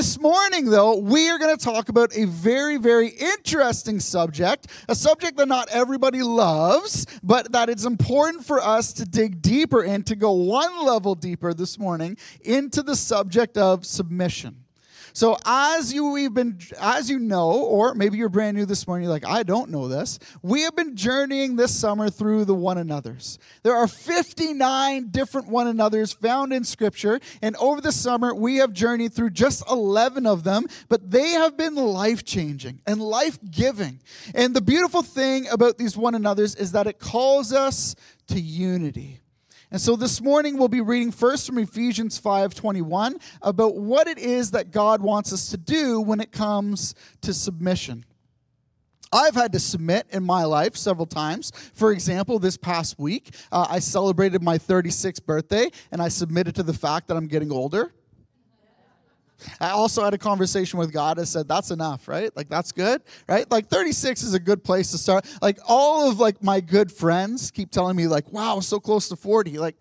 This morning, though, we are going to talk about a very, very interesting subject, a subject that not everybody loves, but that it's important for us to dig deeper in, to go one level deeper this morning into the subject of submission. So as you we've been as you know, or maybe you're brand new this morning, you're like, I don't know this. We have been journeying this summer through the one another's. There are 59 different one another's found in scripture, and over the summer we have journeyed through just 11 of them, but they have been life-changing and life-giving. And the beautiful thing about these one another's is that it calls us to unity. And so this morning we'll be reading first from Ephesians 5:21 about what it is that God wants us to do when it comes to submission. I've had to submit in my life several times. For example, this past week, uh, I celebrated my 36th birthday and I submitted to the fact that I'm getting older. I also had a conversation with God. I said, that's enough, right? Like, that's good, right? Like, 36 is a good place to start. Like, all of, like, my good friends keep telling me, like, wow, so close to 40. Like,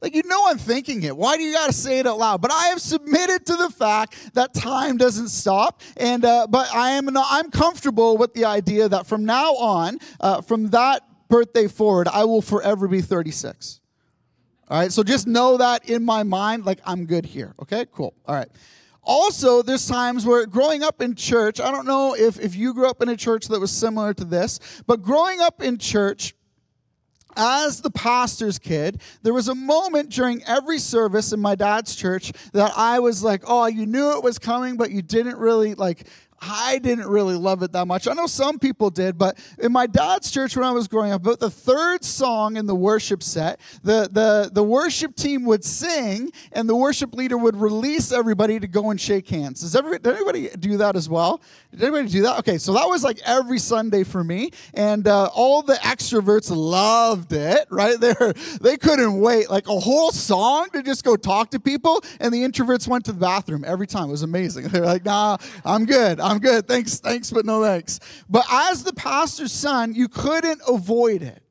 like, you know I'm thinking it. Why do you got to say it out loud? But I have submitted to the fact that time doesn't stop. And, uh, but I am not, I'm comfortable with the idea that from now on, uh, from that birthday forward, I will forever be 36. All right, so just know that in my mind, like I'm good here. Okay, cool. All right. Also, there's times where growing up in church, I don't know if, if you grew up in a church that was similar to this, but growing up in church, as the pastor's kid, there was a moment during every service in my dad's church that I was like, oh, you knew it was coming, but you didn't really like I didn't really love it that much. I know some people did, but in my dad's church when I was growing up, about the third song in the worship set, the, the, the worship team would sing and the worship leader would release everybody to go and shake hands. Does everybody, did anybody do that as well? Did anybody do that? Okay, so that was like every Sunday for me. And uh, all the extroverts loved it, right? They, they couldn't wait. Like a whole song to just go talk to people. And the introverts went to the bathroom every time. It was amazing. They're like, nah, I'm good. I'm good. Thanks, thanks, but no thanks. But as the pastor's son, you couldn't avoid it.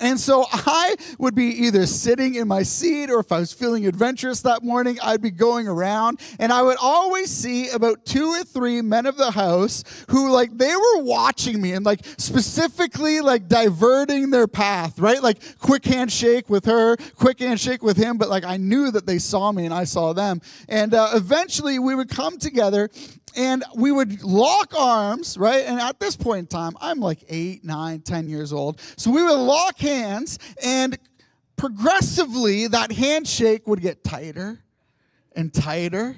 And so I would be either sitting in my seat or if I was feeling adventurous that morning, I'd be going around and I would always see about two or three men of the house who like they were watching me and like specifically like diverting their path, right? Like quick handshake with her, quick handshake with him, but like I knew that they saw me and I saw them. And uh, eventually we would come together and we would lock arms, right? And at this point in time, I'm like eight, nine, ten years old. So we would lock hands, and progressively that handshake would get tighter and tighter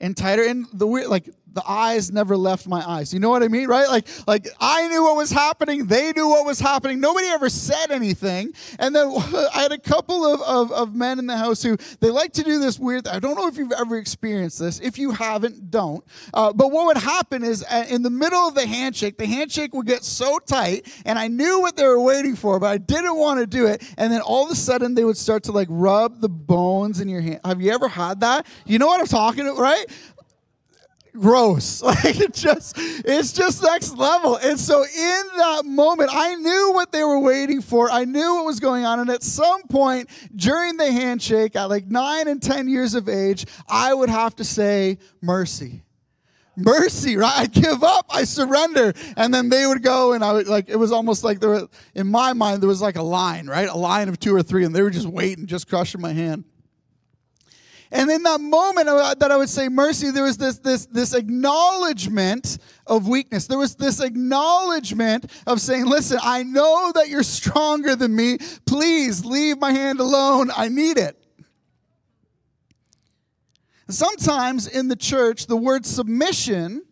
and tighter. And the weird, like the eyes never left my eyes. You know what I mean, right? Like, like I knew what was happening. They knew what was happening. Nobody ever said anything. And then I had a couple of, of, of men in the house who they like to do this weird. I don't know if you've ever experienced this. If you haven't, don't. Uh, but what would happen is uh, in the middle of the handshake, the handshake would get so tight, and I knew what they were waiting for, but I didn't want to do it. And then all of a sudden, they would start to like rub the bones in your hand. Have you ever had that? You know what I'm talking about, right? Gross. Like it just it's just next level. And so in that moment, I knew what they were waiting for. I knew what was going on. And at some point during the handshake, at like nine and ten years of age, I would have to say mercy. Mercy, right? I give up, I surrender. And then they would go, and I would like, it was almost like there were, in my mind, there was like a line, right? A line of two or three, and they were just waiting, just crushing my hand. And in that moment that I would say mercy, there was this, this, this acknowledgement of weakness. There was this acknowledgement of saying, listen, I know that you're stronger than me. Please leave my hand alone. I need it. Sometimes in the church, the word submission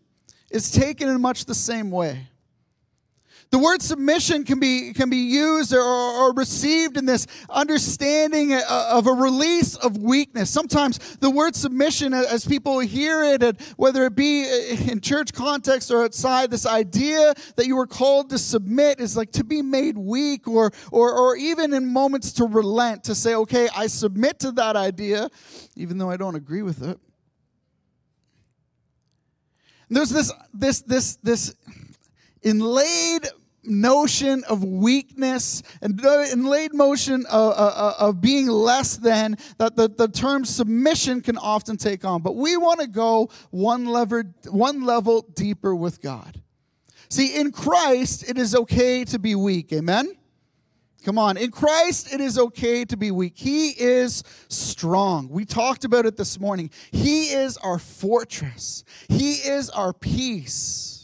is taken in much the same way. The word submission can be, can be used or, or, received in this understanding of a release of weakness. Sometimes the word submission, as people hear it, whether it be in church context or outside, this idea that you were called to submit is like to be made weak or, or, or even in moments to relent, to say, okay, I submit to that idea, even though I don't agree with it. There's this, this, this, this inlaid notion of weakness and, and laid motion of, of, of being less than that the, the term submission can often take on. But we want to go one level, one level deeper with God. See, in Christ, it is okay to be weak. Amen? Come on. In Christ, it is okay to be weak. He is strong. We talked about it this morning. He is our fortress, He is our peace.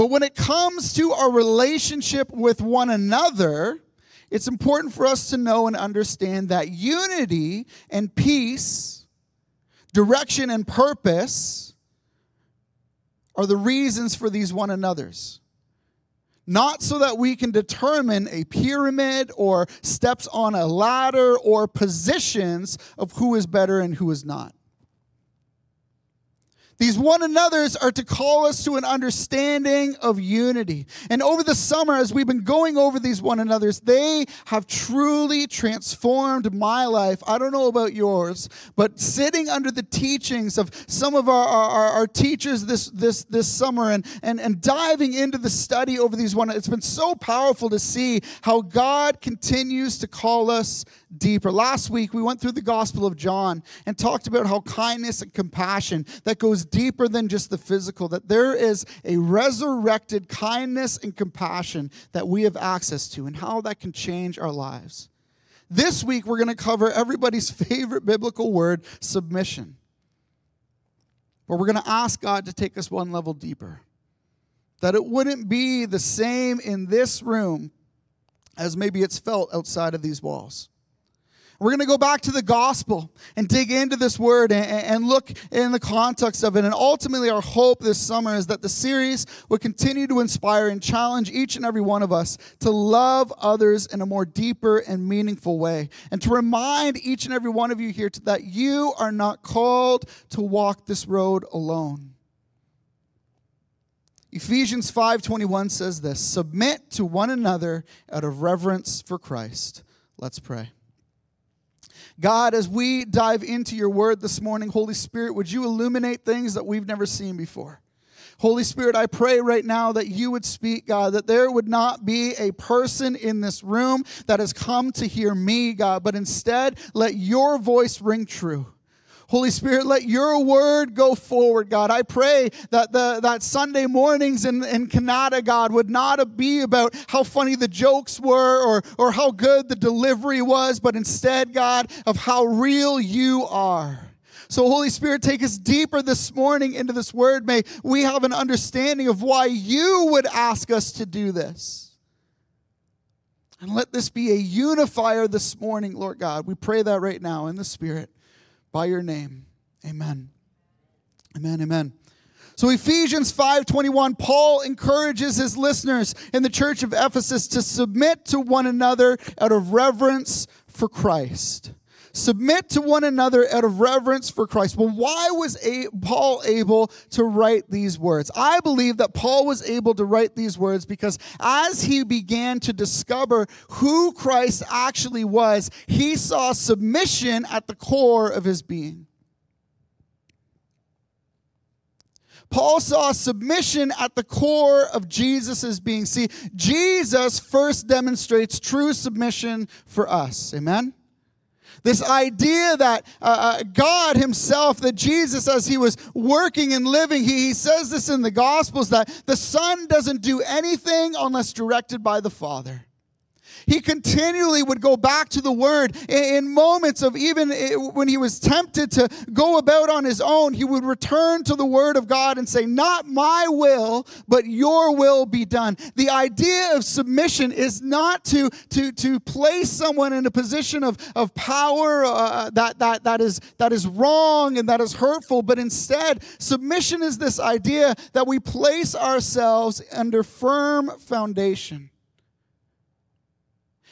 But when it comes to our relationship with one another, it's important for us to know and understand that unity and peace, direction and purpose are the reasons for these one another's not so that we can determine a pyramid or steps on a ladder or positions of who is better and who is not. These one another's are to call us to an understanding of unity. And over the summer, as we've been going over these one another's, they have truly transformed my life. I don't know about yours, but sitting under the teachings of some of our, our, our teachers this, this, this summer and, and, and diving into the study over these one, it's been so powerful to see how God continues to call us deeper. Last week, we went through the Gospel of John and talked about how kindness and compassion that goes deeper than just the physical, that there is a resurrected kindness and compassion that we have access to, and how that can change our lives. This week, we're going to cover everybody's favorite biblical word, submission. But we're going to ask God to take us one level deeper. That it wouldn't be the same in this room as maybe it's felt outside of these walls. We're going to go back to the gospel and dig into this word and, and, look in the context of it. And ultimately, our hope this summer is that the series will continue to inspire and challenge each and every one of us to love others in a more deeper and meaningful way. And to remind each and every one of you here that you are not called to walk this road alone. Ephesians 5:21 says this, "Submit to one another out of reverence for Christ." Let's pray. God, as we dive into your word this morning, Holy Spirit, would you illuminate things that we've never seen before? Holy Spirit, I pray right now that you would speak, God, that there would not be a person in this room that has come to hear me, God, but instead let your voice ring true. Holy Spirit, let your word go forward, God. I pray that the, that Sunday mornings in, in Kanata, God, would not be about how funny the jokes were or, or how good the delivery was, but instead, God, of how real you are. So, Holy Spirit, take us deeper this morning into this word. May we have an understanding of why you would ask us to do this. And let this be a unifier this morning, Lord God. We pray that right now in the Spirit by your name. Amen. Amen. Amen. So Ephesians 5:21 Paul encourages his listeners in the church of Ephesus to submit to one another out of reverence for Christ. Submit to one another out of reverence for Christ. Well, why was Paul able to write these words? I believe that Paul was able to write these words because as he began to discover who Christ actually was, he saw submission at the core of his being. Paul saw submission at the core of Jesus' being. See, Jesus first demonstrates true submission for us. Amen? This idea that uh, uh, God Himself, that Jesus, as He was working and living, he, he says this in the Gospels that the Son doesn't do anything unless directed by the Father. He continually would go back to the word in moments of even eh, when he was tempted to go about on his own, he would return to the word of God and say, Not my will, but your will be done. The idea of submission is not to, to, to place someone in a position of, of power uh, that, that, that, is, that is wrong and that is hurtful, but instead, submission is this idea that we place ourselves under firm foundation.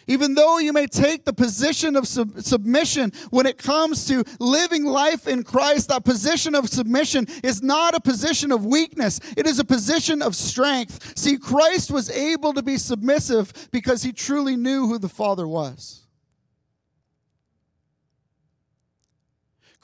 Even though you may take the position of sub- submission when it comes to living life in Christ, that position of submission is not a position of weakness, it is a position of strength. See, Christ was able to be submissive because he truly knew who the Father was.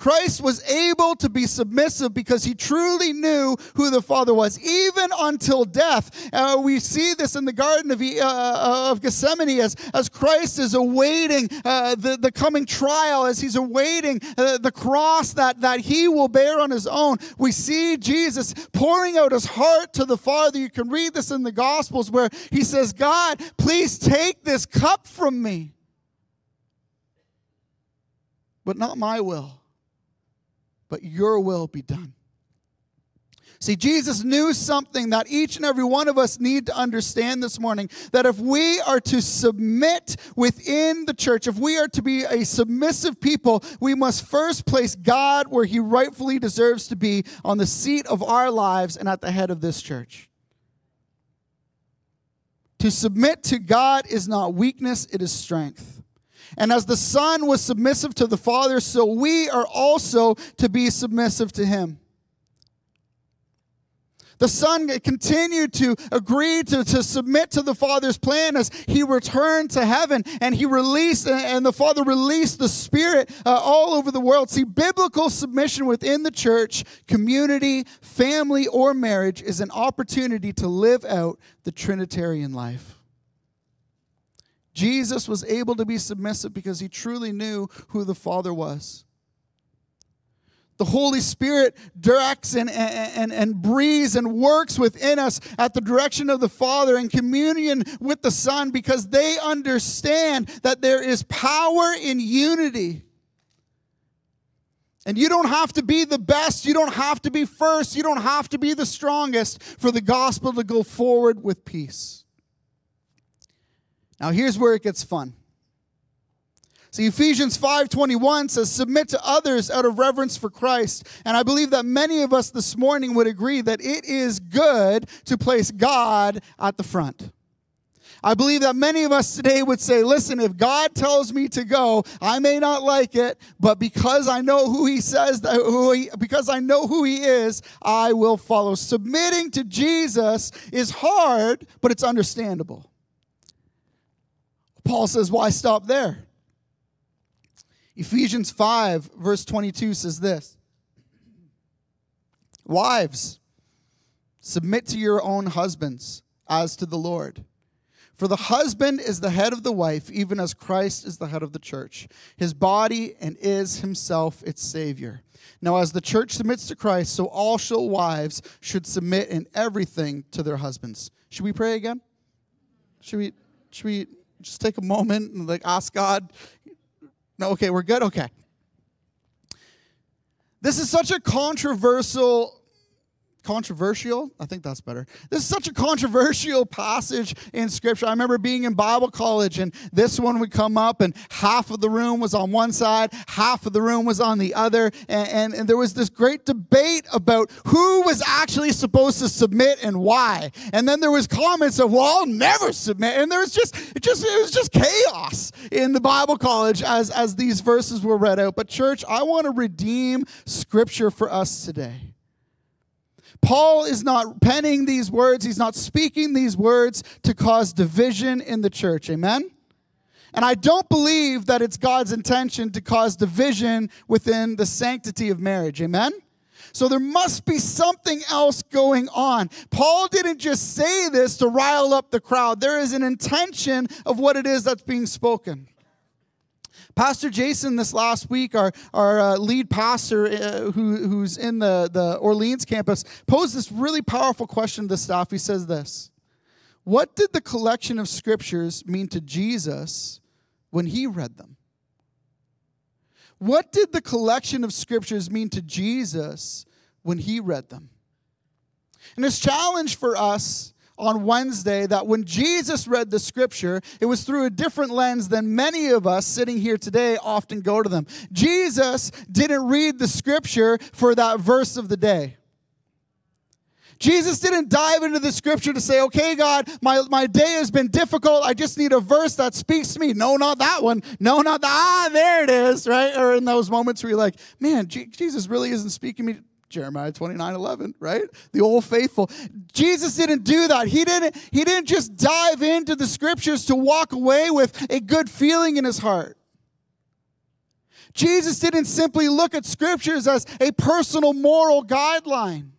Christ was able to be submissive because he truly knew who the Father was, even until death. Uh, we see this in the Garden of, uh, of Gethsemane as, as Christ is awaiting uh, the, the coming trial, as he's awaiting uh, the cross that, that he will bear on his own. We see Jesus pouring out his heart to the Father. You can read this in the Gospels where he says, God, please take this cup from me. But not my will, but your will be done. See, Jesus knew something that each and every one of us need to understand this morning that if we are to submit within the church, if we are to be a submissive people, we must first place God where he rightfully deserves to be on the seat of our lives and at the head of this church. To submit to God is not weakness, it is strength. And as the Son was submissive to the Father, so we are also to be submissive to Him. The Son continued to agree to, to submit to the Father's plan as he returned to heaven and he released, and the Father released the Spirit uh, all over the world. See, biblical submission within the church, community, family, or marriage is an opportunity to live out the Trinitarian life. Jesus was able to be submissive because he truly knew who the Father was. The Holy Spirit directs and, and, and breathes and works within us at the direction of the Father in communion with the Son because they understand that there is power in unity. And you don't have to be the best. You don't have to be first. You don't have to be the strongest for the gospel to go forward with peace. Now, here's where it gets fun. See, Ephesians 5:21 says, "Submit to others out of reverence for Christ." And I believe that many of us this morning would agree that it is good to place God at the front. I believe that many of us today would say, listen, if God tells me to go, I may not like it, but because I know who he says that who he, because I know who he is, I will follow. Submitting to Jesus is hard, but it's understandable. Paul says, why stop there? Ephesians 5, verse 22 says this Wives, submit to your own husbands as to the Lord. For the husband is the head of the wife, even as Christ is the head of the church, his body, and is himself its Savior. Now, as the church submits to Christ, so also wives should submit in everything to their husbands. Should we pray again? Should we, should we just take a moment and like ask God, no, okay, we're good? Okay. This is such a controversial controversial. I think that's better. This is such a controversial passage in Scripture. I remember being in Bible college, and this one would come up, and half of the room was on one side, half of the room was on the other, and, and, and there was this great debate about who was actually supposed to submit and why. And then there was comments of, "Well, I'll never submit," and there was just it just it was just chaos in the Bible college as as these verses were read out. But church, I want to redeem Scripture for us today. Paul is not penning these words, he's not speaking these words to cause division in the church. Amen? And I don't believe that it's God's intention to cause division within the sanctity of marriage. Amen? So there must be something else going on. Paul didn't just say this to rile up the crowd, there is an intention of what it is that's being spoken. Pastor Jason, this last week, our, our uh, lead pastor uh, who, who's in the, the Orleans campus, posed this really powerful question to the staff. He says this What did the collection of scriptures mean to Jesus when he read them? What did the collection of scriptures mean to Jesus when he read them? And his challenge for us on Wednesday that when Jesus read the scripture, it was through a different lens than many of us sitting here today often go to them. Jesus didn't read the scripture for that verse of the day. Jesus didn't dive into the scripture to say, okay, God, my, my day has been difficult. I just need a verse that speaks to me. No, not that one. No, not that. Ah, there it is, right? Or in those moments where you're like, man, Jesus really isn't speaking me Jeremiah 29 11, right? The old faithful. Jesus didn't do that. He didn't, he didn't just dive into the scriptures to walk away with a good feeling in his heart. Jesus didn't simply look at scriptures as a personal moral guideline.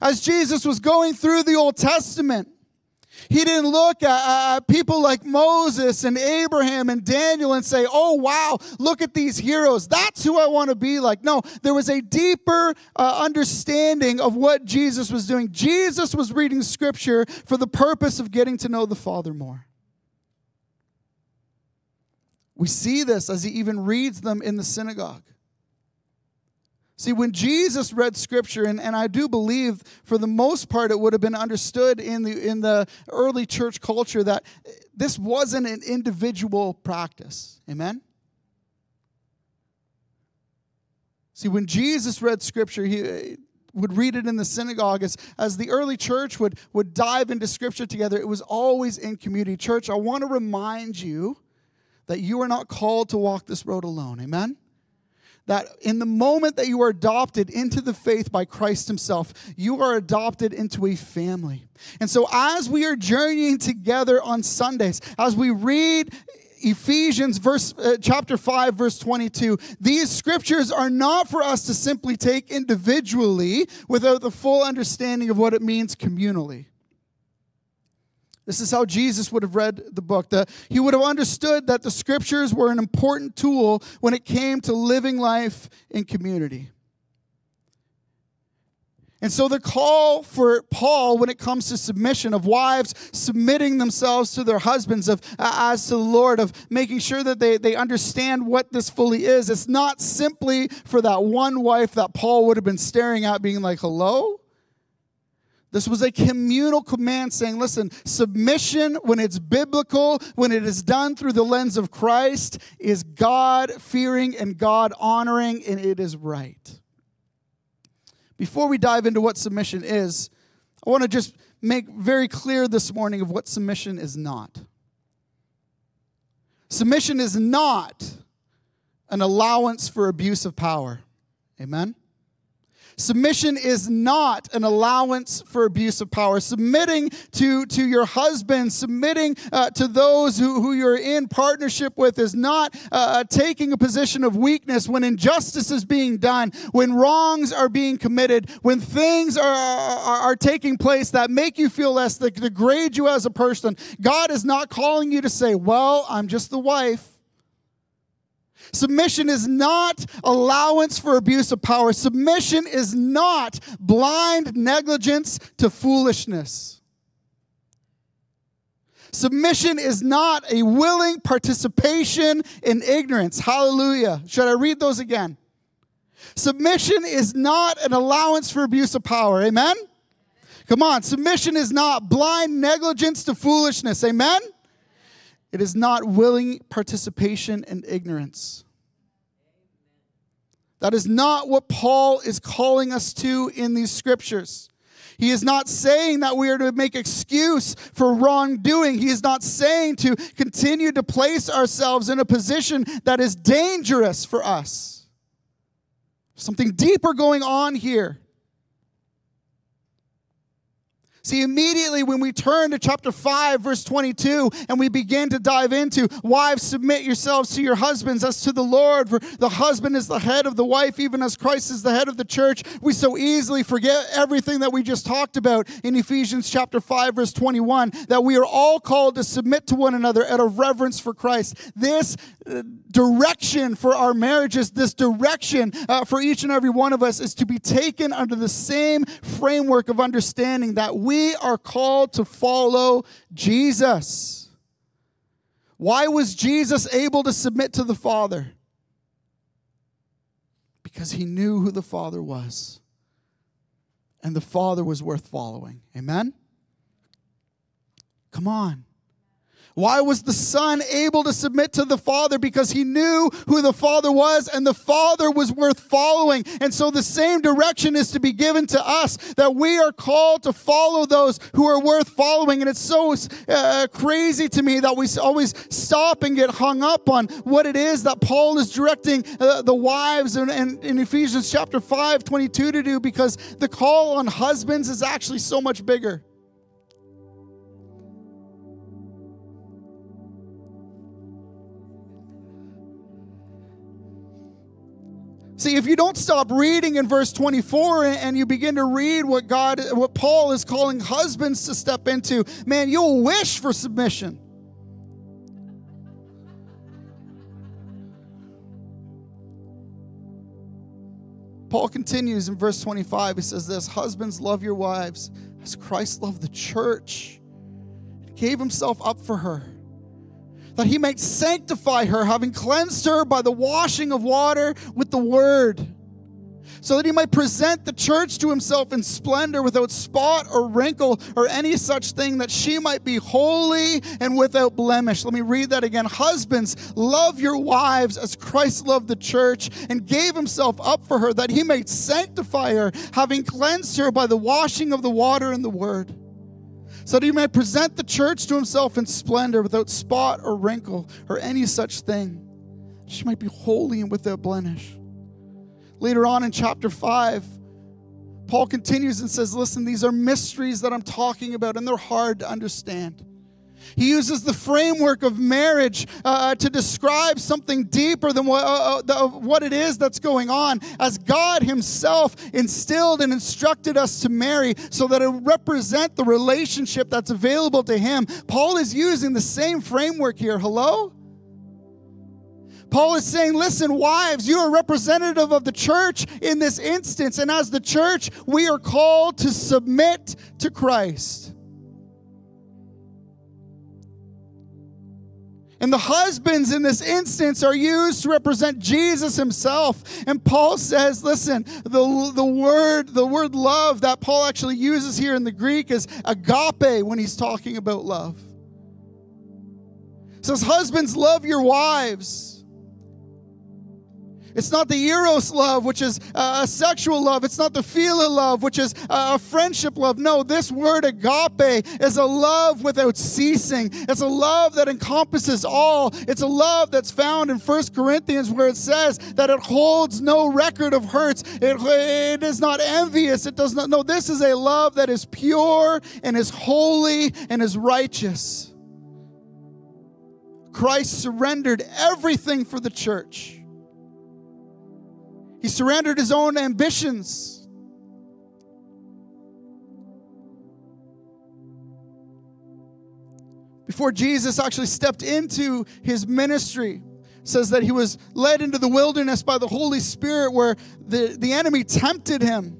As Jesus was going through the Old Testament, he didn't look at uh, people like Moses and Abraham and Daniel and say, oh, wow, look at these heroes. That's who I want to be like. No, there was a deeper uh, understanding of what Jesus was doing. Jesus was reading scripture for the purpose of getting to know the Father more. We see this as he even reads them in the synagogue. See, when Jesus read scripture, and, and I do believe for the most part it would have been understood in the, in the early church culture that this wasn't an individual practice. Amen? See, when Jesus read scripture, he uh, would read it in the synagogue as, as the early church would, would dive into scripture together. It was always in community. Church, I want to remind you that you are not called to walk this road alone. Amen? That in the moment that you are adopted into the faith by Christ Himself, you are adopted into a family. And so, as we are journeying together on Sundays, as we read Ephesians verse uh, chapter 5 verse 22 these scriptures are not for us to simply take individually without the full understanding of what it means communally this is how Jesus would have read the book. The, he would have understood that the scriptures were an important tool when it came to living life in community. And so, the call for Paul when it comes to submission, of wives submitting themselves to their husbands, of uh, as to the Lord, of making sure that they, they understand what this fully is, it's not simply for that one wife that Paul would have been staring at, being like, hello? This was a communal command saying, listen, submission, when it's biblical, when it is done through the lens of Christ, is God fearing and God honoring, and it is right. Before we dive into what submission is, I want to just make very clear this morning of what submission is not. Submission is not an allowance for abuse of power. Amen? Submission is not an allowance for abuse of power. Submitting to, to your husband, submitting uh, to those who, who you're in partnership with is not uh, taking a position of weakness when injustice is being done, when wrongs are being committed, when things are, are, are taking place that make you feel less, that degrade you as a person. God is not calling you to say, Well, I'm just the wife. Submission is not allowance for abuse of power. Submission is not blind negligence to foolishness. Submission is not a willing participation in ignorance. Hallelujah. Should I read those again? Submission is not an allowance for abuse of power. Amen? Come on. Submission is not blind negligence to foolishness. Amen? It is not willing participation in ignorance. That is not what Paul is calling us to in these scriptures. He is not saying that we are to make excuse for wrongdoing. He is not saying to continue to place ourselves in a position that is dangerous for us. Something deeper going on here. See, immediately when we turn to chapter 5, verse 22, and we begin to dive into wives, submit yourselves to your husbands as to the Lord, for the husband is the head of the wife, even as Christ is the head of the church. We so easily forget everything that we just talked about in Ephesians chapter 5, verse 21, that we are all called to submit to one another out of reverence for Christ. This direction for our marriages, this direction uh, for each and every one of us is to be taken under the same framework of understanding that we we are called to follow Jesus. Why was Jesus able to submit to the Father? Because he knew who the Father was. And the Father was worth following. Amen? Come on. Why was the Son able to submit to the Father? Because he knew who the Father was and the Father was worth following. And so the same direction is to be given to us that we are called to follow those who are worth following. And it's so uh, crazy to me that we always stop and get hung up on what it is that Paul is directing uh, the wives in, in, in Ephesians chapter 5, 22 to do because the call on husbands is actually so much bigger. – See, if you don't stop reading in verse 24 and you begin to read what God, what Paul is calling husbands to step into, man, you'll wish for submission. Paul continues in verse 25. He says this Husbands, love your wives as Christ loved the church and gave himself up for her, that he might sanctify her, having cleansed her by the washing of water with the word so that he might present the church to himself in splendor without spot or wrinkle or any such thing, that she might be holy and without blemish. Let me read that again. Husbands, love your wives as Christ loved the church and gave himself up for her, that he might sanctify her, having cleansed her by the washing of the water and the word so that he might present the church to himself in splendor without spot or wrinkle or any such thing. She might be holy and without blemish. Later on in chapter 5, Paul continues and says, Listen, these are mysteries that I'm talking about, and they're hard to understand. He uses the framework of marriage uh, to describe something deeper than what, uh, uh, what it is that's going on, as God Himself instilled and instructed us to marry so that it represent the relationship that's available to Him. Paul is using the same framework here. Hello? Paul is saying, listen, wives, you are representative of the church in this instance. And as the church, we are called to submit to Christ. And the husbands in this instance are used to represent Jesus himself. And Paul says, listen, the, the word, the word love that Paul actually uses here in the Greek is agape when he's talking about love. Says, husbands, love your wives it's not the eros love, which is uh, a sexual love. It's not the philia love, which is uh, a friendship love. No, this word agape is a love without ceasing. It's a love that encompasses all. It's a love that's found in First Corinthians where it says that it holds no record of hurts. It, it is not envious. It does not. No, this is a love that is pure and is holy and is righteous. Christ surrendered everything for the church. He surrendered his own ambitions. Before Jesus actually stepped into his ministry, says that he was led into the wilderness by the Holy Spirit where the, the enemy tempted him.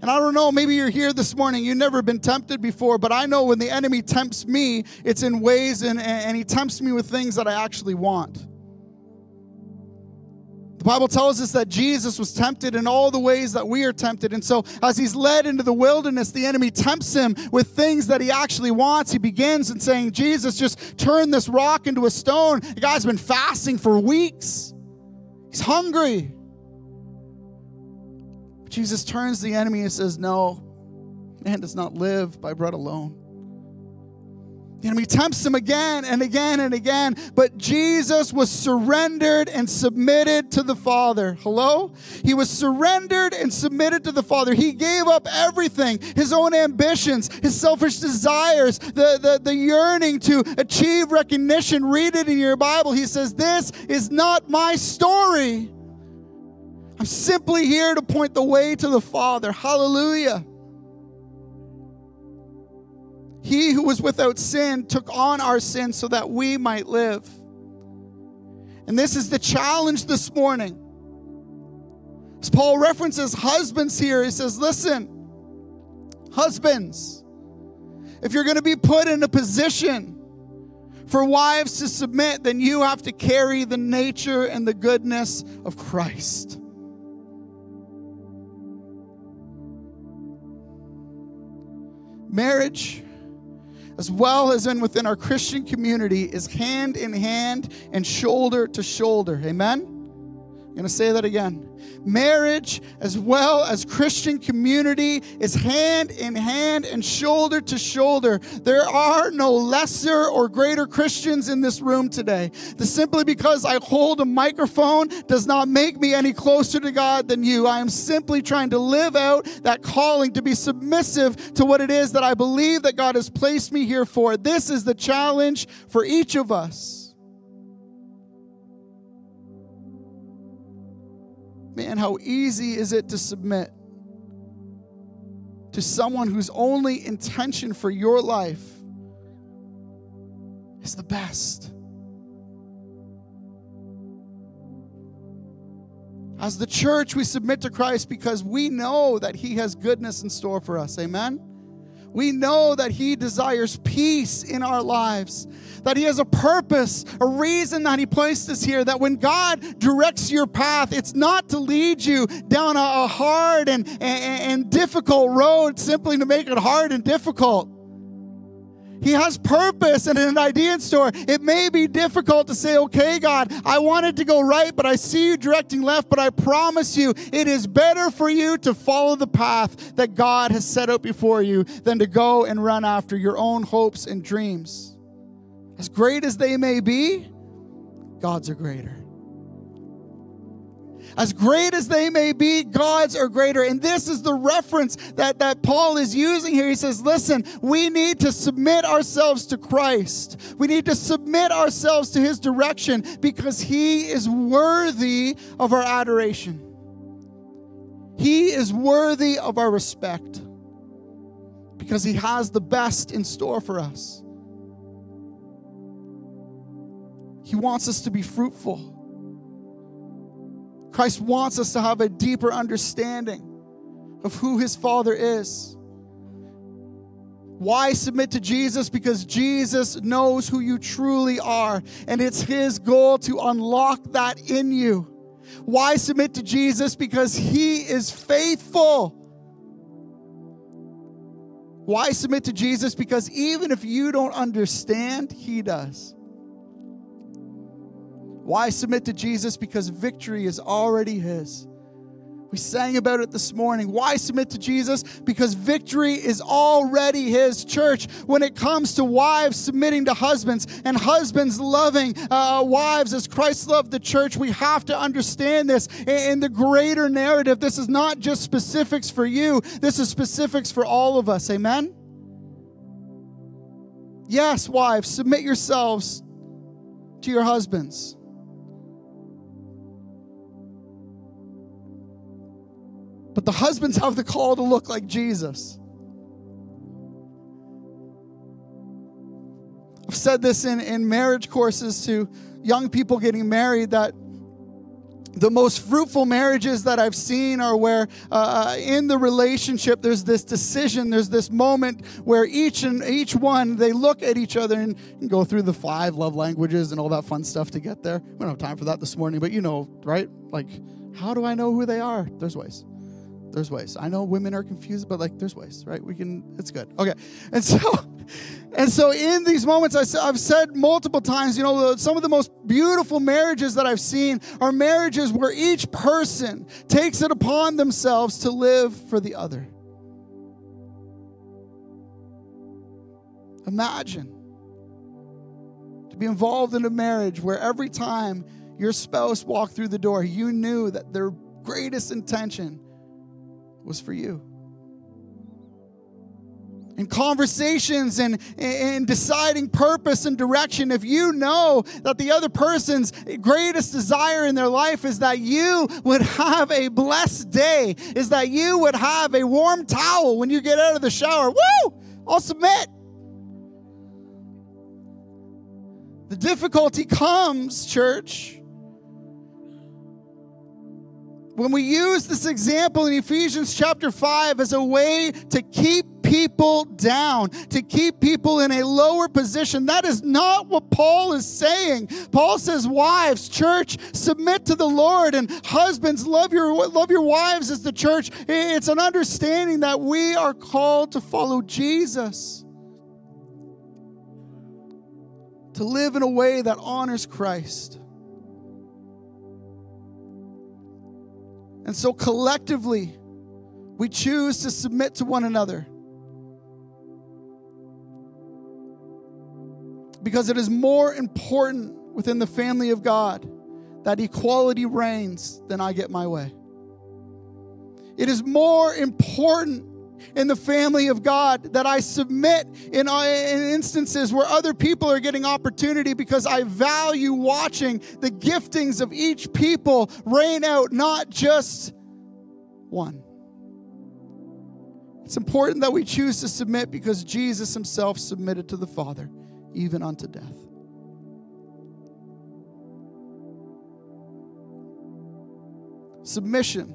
And I don't know, maybe you're here this morning, you've never been tempted before, but I know when the enemy tempts me, it's in ways and, and he tempts me with things that I actually want. The Bible tells us that Jesus was tempted in all the ways that we are tempted. And so, as he's led into the wilderness, the enemy tempts him with things that he actually wants. He begins in saying, Jesus, just turn this rock into a stone. The guy's been fasting for weeks, he's hungry. Jesus turns the enemy and says, No, man does not live by bread alone the enemy tempts him again and again and again, but Jesus was surrendered and submitted to the Father. Hello? He was surrendered and submitted to the Father. He gave up everything his own ambitions, his selfish desires, the, the, the yearning to achieve recognition. Read it in your Bible. He says, This is not my story. I'm simply here to point the way to the Father. Hallelujah. He who was without sin took on our sin so that we might live. And this is the challenge this morning. As Paul references husbands here, he says, Listen, husbands, if you're going to be put in a position for wives to submit, then you have to carry the nature and the goodness of Christ. Marriage as well as in within our Christian community, is hand in hand and shoulder to shoulder. Amen? I'm going to say that again. Marriage, as well as Christian community, is hand in hand and shoulder to shoulder. There are no lesser or greater Christians in this room today. The simply because I hold a microphone does not make me any closer to God than you. I am simply trying to live out that calling to be submissive to what it is that I believe that God has placed me here for. This is the challenge for each of us. Man, how easy is it to submit to someone whose only intention for your life is the best? As the church, we submit to Christ because we know that He has goodness in store for us. Amen? We know that He desires peace in our lives, that He has a purpose, a reason that He placed us here, that when God directs your path, it's not to lead you down a, hard and, and, and difficult road simply to make it hard and difficult. He has purpose and an idea in store. It may be difficult to say, okay, God, I wanted to go right, but I see you directing left, but I promise you, it is better for you to follow the path that God has set out before you than to go and run after your own hopes and dreams. As great as they may be, God's are greater. As great as they may be, God's are greater. And this is the reference that, that Paul is using here. He says, listen, we need to submit ourselves to Christ. We need to submit ourselves to his direction because he is worthy of our adoration. He is worthy of our respect because he has the best in store for us. He wants us to be fruitful. Christ wants us to have a deeper understanding of who his Father is. Why submit to Jesus? Because Jesus knows who you truly are, and it's his goal to unlock that in you. Why submit to Jesus? Because he is faithful. Why submit to Jesus? Because even if you don't understand, he does. Why submit to Jesus? Because victory is already His. We sang about it this morning. Why submit to Jesus? Because victory is already His church. When it comes to wives submitting to husbands and husbands loving uh, wives as Christ loved the church, we have to understand this in the greater narrative. This is not just specifics for you, this is specifics for all of us. Amen? Yes, wives, submit yourselves to your husbands. But the husbands have the call to look like Jesus. I've said this in, in marriage courses to young people getting married that the most fruitful marriages that I've seen are where uh, in the relationship there's this decision, there's this moment where each and each one they look at each other and, and, go through the five love languages and all that fun stuff to get there. We don't have time for that this morning, but you know, right? Like, how do I know who they are? There's ways there's ways. I know women are confused, but like there's ways, right? We can, it's good. Okay. And so, and so in these moments, I, I've said multiple times, you know, some of the most beautiful marriages that I've seen are marriages where each person takes it upon themselves to live for the other. Imagine to be involved in a marriage where every time your spouse walked through the door, you knew that their greatest intention was for you. In conversations and in deciding purpose and direction, if you know that the other person's greatest desire in their life is that you would have a blessed day, is that you would have a warm towel when you get out of the shower, woo! I'll submit. The difficulty comes, church, when we use this example in Ephesians chapter 5 as a way to keep people down, to keep people in a lower position, that is not what Paul is saying. Paul says, Wives, church, submit to the Lord, and husbands, love your, love your wives as the church. It's an understanding that we are called to follow Jesus, to live in a way that honors Christ. And so collectively, we choose to submit to one another. Because it is more important within the family of God that equality reigns than I get my way. It is more important in the family of God, that I submit in, uh, in instances where other people are getting opportunity because I value watching the giftings of each people rain out, not just one. It's important that we choose to submit because Jesus himself submitted to the Father, even unto death. Submission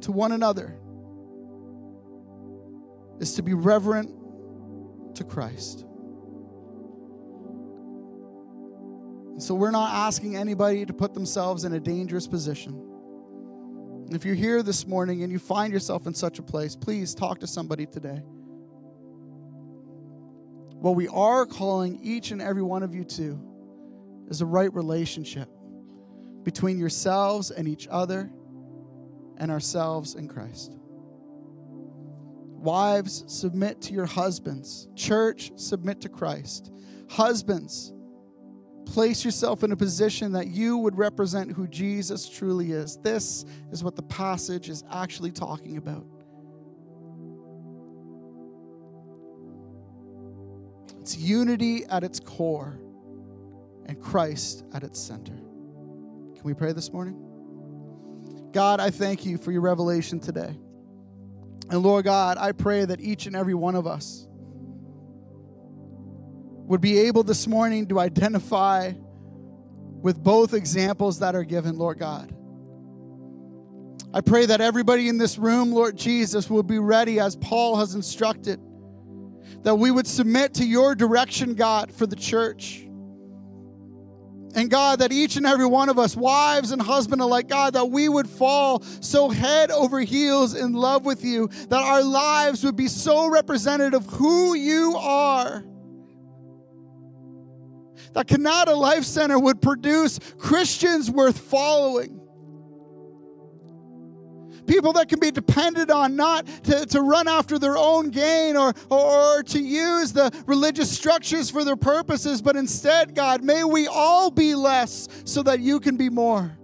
to one another is to be reverent to Christ. So we're not asking anybody to put themselves in a dangerous position. If you're here this morning and you find yourself in such a place, please talk to somebody today. What we are calling each and every one of you to is a right relationship between yourselves and each other and ourselves in Christ. Wives, submit to your husbands. Church, submit to Christ. Husbands, place yourself in a position that you would represent who Jesus truly is. This is what the passage is actually talking about. It's unity at its core and Christ at its center. Can we pray this morning? God, I thank you for your revelation today. And Lord God, I pray that each and every one of us would be able this morning to identify with both examples that are given, Lord God. I pray that everybody in this room, Lord Jesus, will be ready as Paul has instructed, that we would submit to your direction, God, for the church. And God, that each and every one of us, wives and husband alike, God, that we would fall so head over heels in love with you, that our lives would be so representative of who you are that Kanata Life Center would produce Christians worth following. People that can be depended on not to, to run after their own gain or, or, or to use the religious structures for their purposes, but instead, God, may we all be less so that you can be more.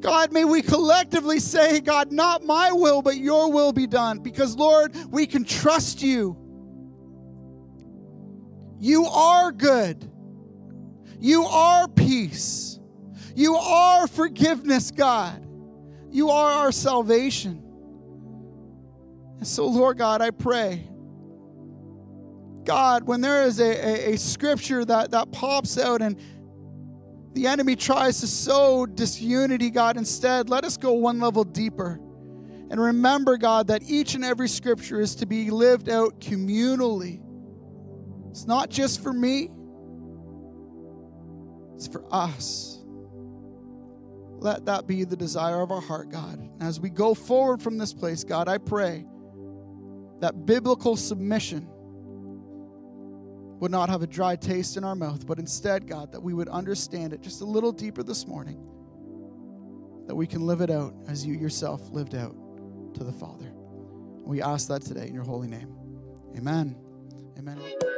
God, may we collectively say, God, not my will, but your will be done. Because, Lord, we can trust you. You are good. You are peace. You are forgiveness, God. You are our salvation. And so, Lord God, I pray. God, when there is a, a, a, scripture that, that pops out and the enemy tries to sow disunity, God, instead, let us go one level deeper. And remember, God, that each and every scripture is to be lived out communally. It's not just for me, it's for us. Let that be the desire of our heart, God. As we go forward from this place, God, I pray that biblical submission would not have a dry taste in our mouth, but instead, God, that we would understand it just a little deeper this morning, that we can live it out as you yourself lived out to the Father. We ask that today in your holy name. Amen. Amen.